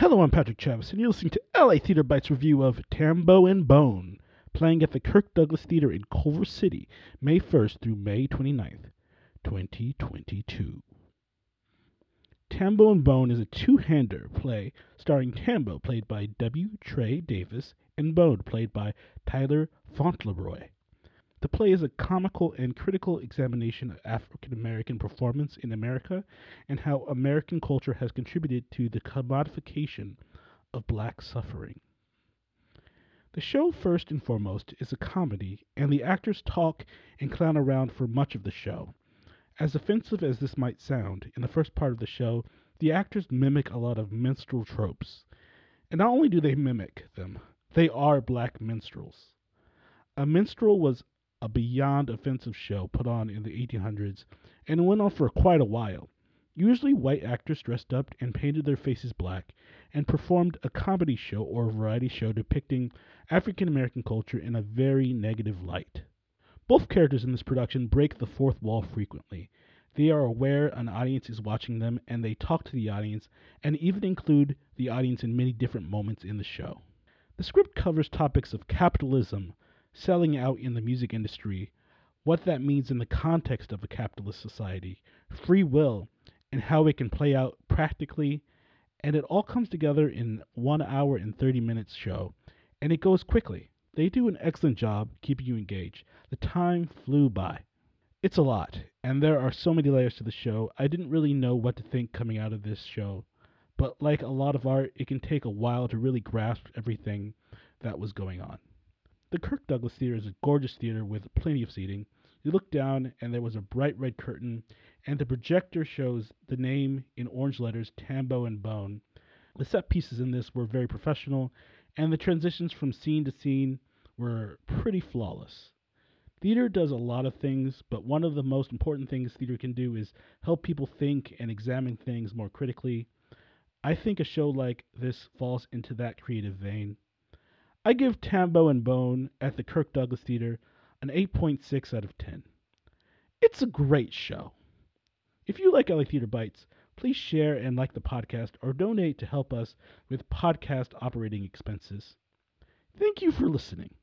Hello, I'm Patrick Travis, and you're listening to LA Theater Bites review of Tambo and Bone, playing at the Kirk Douglas Theater in Culver City, May 1st through May 29th, 2022. Tambo and Bone is a two-hander play starring Tambo, played by W. Trey Davis, and Bone, played by Tyler Fauntleroy. The play is a comical and critical examination of African American performance in America and how American culture has contributed to the commodification of black suffering. The show, first and foremost, is a comedy, and the actors talk and clown around for much of the show. As offensive as this might sound, in the first part of the show, the actors mimic a lot of minstrel tropes. And not only do they mimic them, they are black minstrels. A minstrel was a beyond offensive show put on in the 1800s and it went on for quite a while. Usually, white actors dressed up and painted their faces black and performed a comedy show or a variety show depicting African American culture in a very negative light. Both characters in this production break the fourth wall frequently. They are aware an audience is watching them and they talk to the audience and even include the audience in many different moments in the show. The script covers topics of capitalism, selling out in the music industry, what that means in the context of a capitalist society, free will, and how it can play out practically. And it all comes together in one hour and 30 minutes show, and it goes quickly. They do an excellent job keeping you engaged. The time flew by. It's a lot, and there are so many layers to the show. I didn't really know what to think coming out of this show, but like a lot of art, it can take a while to really grasp everything that was going on. The Kirk Douglas Theater is a gorgeous theater with plenty of seating. You look down, and there was a bright red curtain, and the projector shows the name in orange letters Tambo and Bone. The set pieces in this were very professional, and the transitions from scene to scene were pretty flawless. Theater does a lot of things, but one of the most important things theater can do is help people think and examine things more critically. I think a show like this falls into that creative vein. I give Tambo and Bone at the Kirk Douglas Theater an 8.6 out of 10. It's a great show. If you like LA Theater Bites, please share and like the podcast or donate to help us with podcast operating expenses. Thank you for listening.